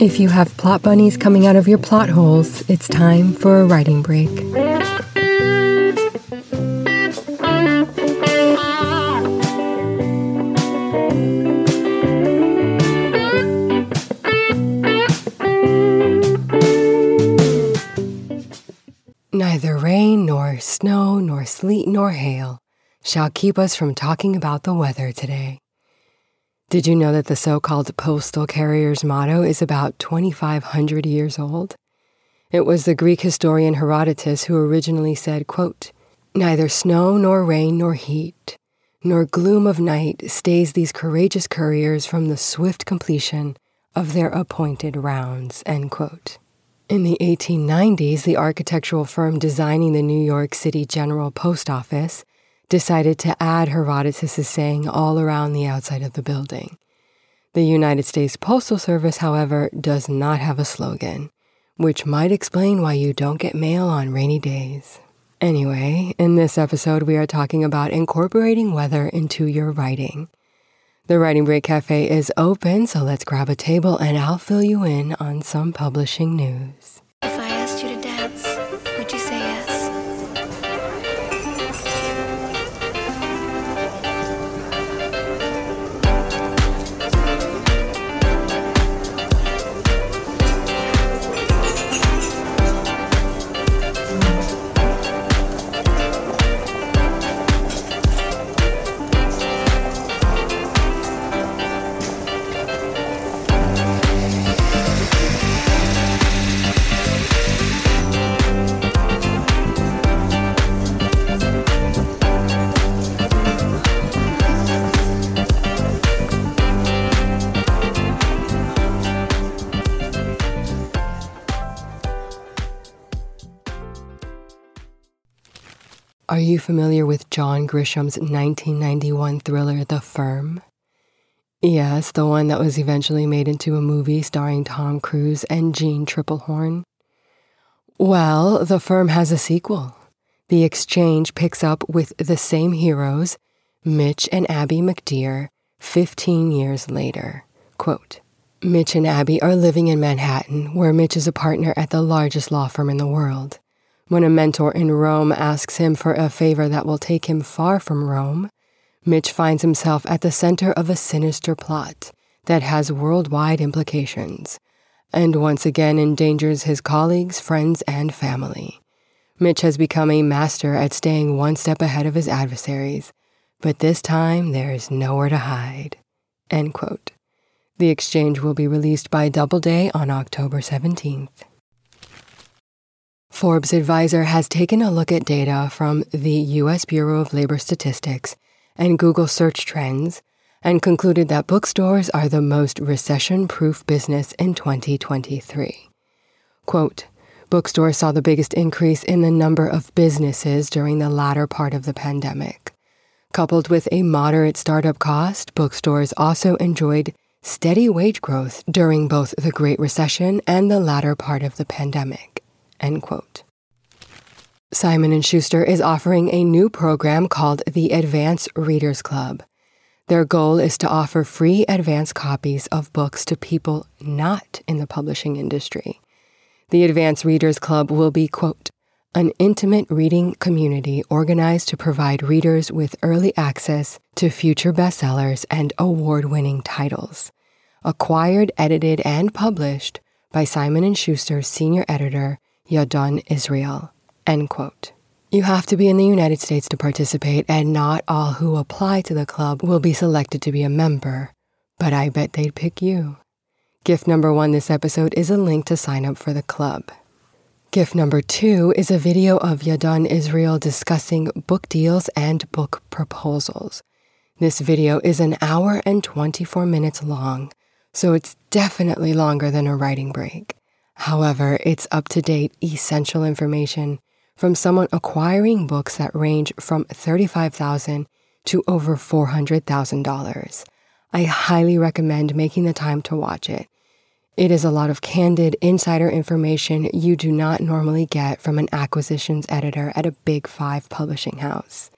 If you have plot bunnies coming out of your plot holes, it's time for a writing break. Neither rain, nor snow, nor sleet, nor hail shall keep us from talking about the weather today. Did you know that the so called postal carrier's motto is about 2,500 years old? It was the Greek historian Herodotus who originally said, quote, Neither snow, nor rain, nor heat, nor gloom of night stays these courageous couriers from the swift completion of their appointed rounds. End quote. In the 1890s, the architectural firm designing the New York City General Post Office decided to add Herodotus' saying all around the outside of the building. The United States Postal Service, however, does not have a slogan, which might explain why you don't get mail on rainy days. Anyway, in this episode, we are talking about incorporating weather into your writing. The Writing Break Cafe is open, so let's grab a table and I'll fill you in on some publishing news. Are you familiar with John Grisham's 1991 thriller, The Firm? Yes, the one that was eventually made into a movie starring Tom Cruise and Jeanne Tripplehorn. Well, The Firm has a sequel. The Exchange picks up with the same heroes, Mitch and Abby McDeere, 15 years later. Quote, Mitch and Abby are living in Manhattan, where Mitch is a partner at the largest law firm in the world. When a mentor in Rome asks him for a favor that will take him far from Rome, Mitch finds himself at the center of a sinister plot that has worldwide implications and once again endangers his colleagues, friends, and family. Mitch has become a master at staying one step ahead of his adversaries, but this time there is nowhere to hide. End quote. The exchange will be released by Doubleday on October 17th. Forbes Advisor has taken a look at data from the U.S. Bureau of Labor Statistics and Google search trends and concluded that bookstores are the most recession proof business in 2023. Quote, Bookstores saw the biggest increase in the number of businesses during the latter part of the pandemic. Coupled with a moderate startup cost, bookstores also enjoyed steady wage growth during both the Great Recession and the latter part of the pandemic. End quote. Simon & Schuster is offering a new program called the Advance Readers Club. Their goal is to offer free advance copies of books to people not in the publishing industry. The Advance Readers Club will be, quote, an intimate reading community organized to provide readers with early access to future bestsellers and award winning titles. Acquired, edited, and published by Simon & Schuster's senior editor, Yahdon Israel. End quote. You have to be in the United States to participate, and not all who apply to the club will be selected to be a member, but I bet they'd pick you. Gift number one this episode is a link to sign up for the club. Gift number two is a video of Yahdon Israel discussing book deals and book proposals. This video is an hour and 24 minutes long, so it's definitely longer than a writing break. However, it's up to date, essential information from someone acquiring books that range from 35,000 to over $400,000. I highly recommend making the time to watch it. It is a lot of candid insider information you do not normally get from an acquisitions editor at a big five publishing house.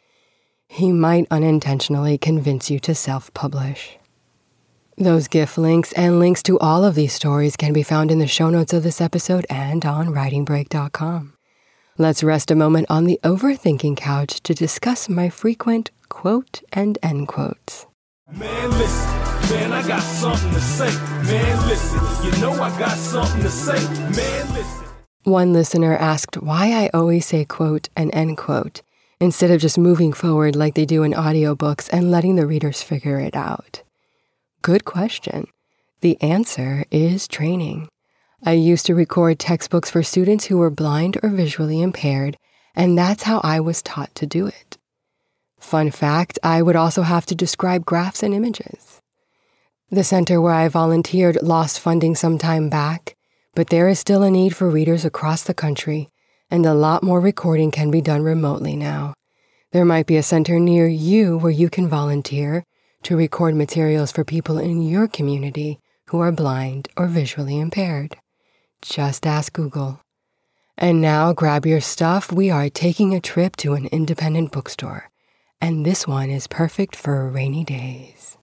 He might unintentionally convince you to self publish. Those GIF links and links to all of these stories can be found in the show notes of this episode and on writingbreak.com. Let's rest a moment on the overthinking couch to discuss my frequent quote and end quotes. Man, listen, man, I got something to say. Man, listen, you know I got something to say. Man, listen. One listener asked why I always say quote and end quote instead of just moving forward like they do in audiobooks and letting the readers figure it out. Good question. The answer is training. I used to record textbooks for students who were blind or visually impaired, and that's how I was taught to do it. Fun fact I would also have to describe graphs and images. The center where I volunteered lost funding some time back, but there is still a need for readers across the country, and a lot more recording can be done remotely now. There might be a center near you where you can volunteer to record materials for people in your community who are blind or visually impaired. Just ask Google. And now grab your stuff. We are taking a trip to an independent bookstore, and this one is perfect for rainy days.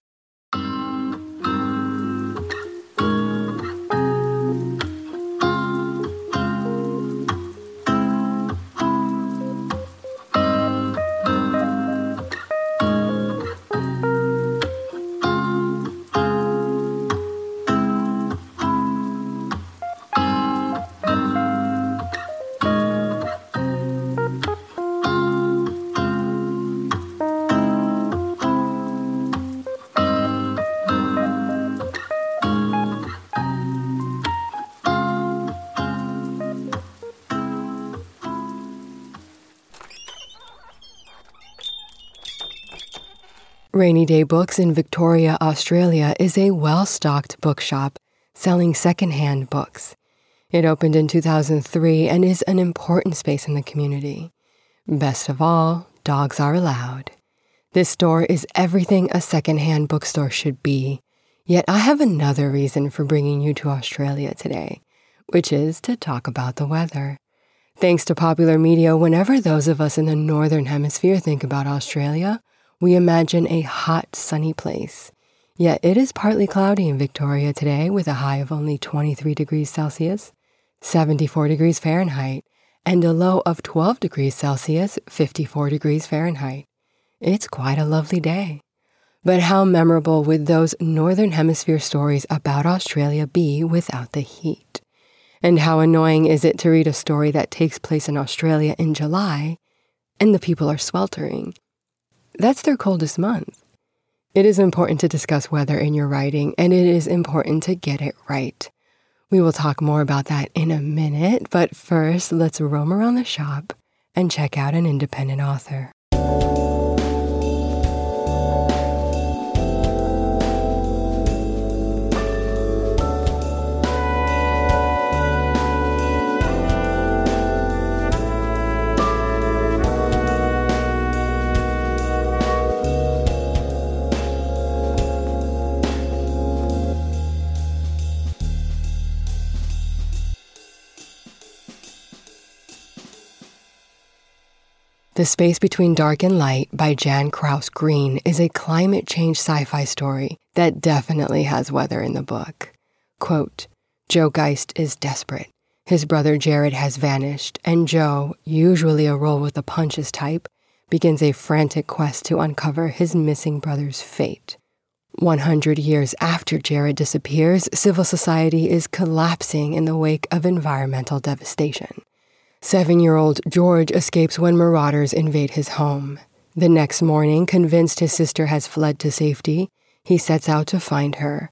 Rainy Day Books in Victoria, Australia is a well stocked bookshop selling secondhand books. It opened in 2003 and is an important space in the community. Best of all, dogs are allowed. This store is everything a secondhand bookstore should be. Yet I have another reason for bringing you to Australia today, which is to talk about the weather. Thanks to popular media, whenever those of us in the Northern Hemisphere think about Australia, we imagine a hot, sunny place. Yet it is partly cloudy in Victoria today with a high of only 23 degrees Celsius, 74 degrees Fahrenheit, and a low of 12 degrees Celsius, 54 degrees Fahrenheit. It's quite a lovely day. But how memorable would those Northern Hemisphere stories about Australia be without the heat? And how annoying is it to read a story that takes place in Australia in July and the people are sweltering? That's their coldest month. It is important to discuss weather in your writing, and it is important to get it right. We will talk more about that in a minute, but first, let's roam around the shop and check out an independent author. The Space Between Dark and Light by Jan Krause Greene is a climate change sci fi story that definitely has weather in the book. Quote Joe Geist is desperate. His brother Jared has vanished, and Joe, usually a roll with the punches type, begins a frantic quest to uncover his missing brother's fate. 100 years after Jared disappears, civil society is collapsing in the wake of environmental devastation. Seven year old George escapes when marauders invade his home. The next morning, convinced his sister has fled to safety, he sets out to find her.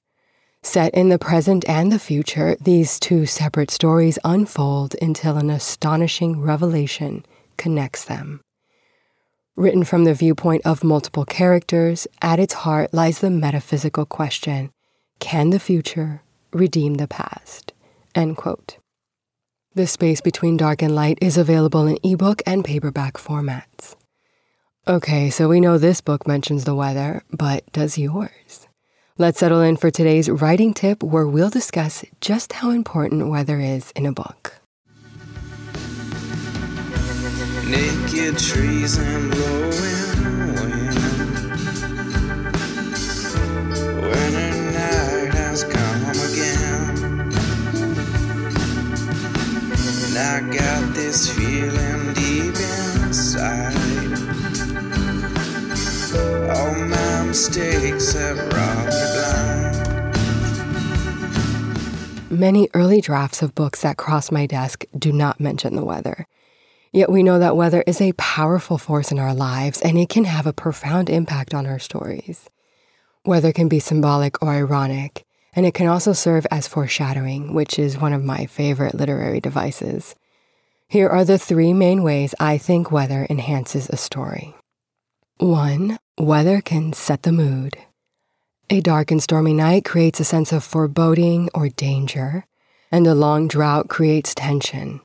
Set in the present and the future, these two separate stories unfold until an astonishing revelation connects them. Written from the viewpoint of multiple characters, at its heart lies the metaphysical question Can the future redeem the past? End quote. The space between dark and light is available in ebook and paperback formats. Okay, so we know this book mentions the weather, but does yours? Let's settle in for today's writing tip where we'll discuss just how important weather is in a book. Naked trees and blowing I got this feeling deep inside. All my mistakes have robbed me blind. Many early drafts of books that cross my desk do not mention the weather. Yet we know that weather is a powerful force in our lives and it can have a profound impact on our stories. Weather can be symbolic or ironic, and it can also serve as foreshadowing, which is one of my favorite literary devices. Here are the three main ways I think weather enhances a story. 1. Weather can set the mood. A dark and stormy night creates a sense of foreboding or danger, and a long drought creates tension.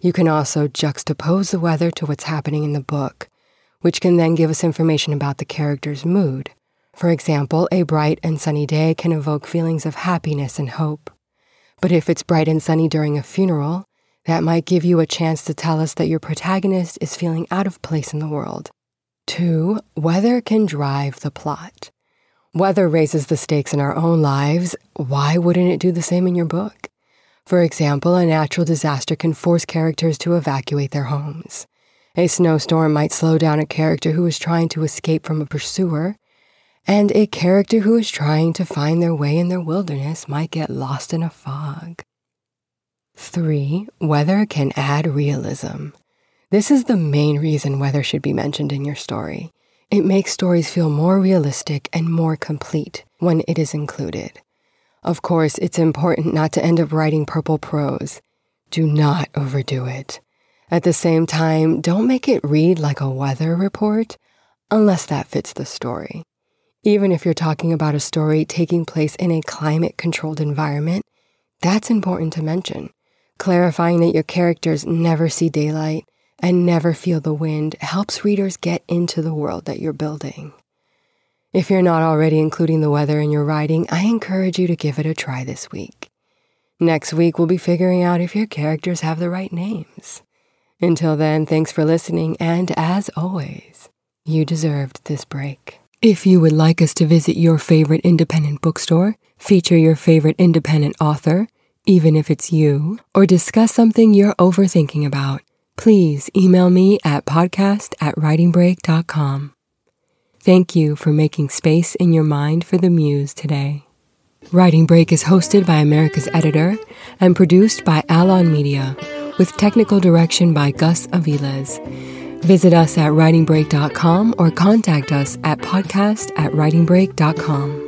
You can also juxtapose the weather to what's happening in the book, which can then give us information about the character's mood. For example, a bright and sunny day can evoke feelings of happiness and hope. But if it's bright and sunny during a funeral, that might give you a chance to tell us that your protagonist is feeling out of place in the world. Two, weather can drive the plot. Weather raises the stakes in our own lives. Why wouldn't it do the same in your book? For example, a natural disaster can force characters to evacuate their homes. A snowstorm might slow down a character who is trying to escape from a pursuer and a character who is trying to find their way in the wilderness might get lost in a fog. 3. Weather can add realism. This is the main reason weather should be mentioned in your story. It makes stories feel more realistic and more complete when it is included. Of course, it's important not to end up writing purple prose. Do not overdo it. At the same time, don't make it read like a weather report unless that fits the story. Even if you're talking about a story taking place in a climate controlled environment, that's important to mention. Clarifying that your characters never see daylight and never feel the wind helps readers get into the world that you're building. If you're not already including the weather in your writing, I encourage you to give it a try this week. Next week, we'll be figuring out if your characters have the right names. Until then, thanks for listening, and as always, you deserved this break. If you would like us to visit your favorite independent bookstore, feature your favorite independent author, even if it's you, or discuss something you're overthinking about, please email me at podcast at writingbreak.com. Thank you for making space in your mind for the muse today. Writing Break is hosted by America's Editor and produced by Alon Media, with technical direction by Gus Aviles. Visit us at writingbreak.com or contact us at podcast at writingbreak.com.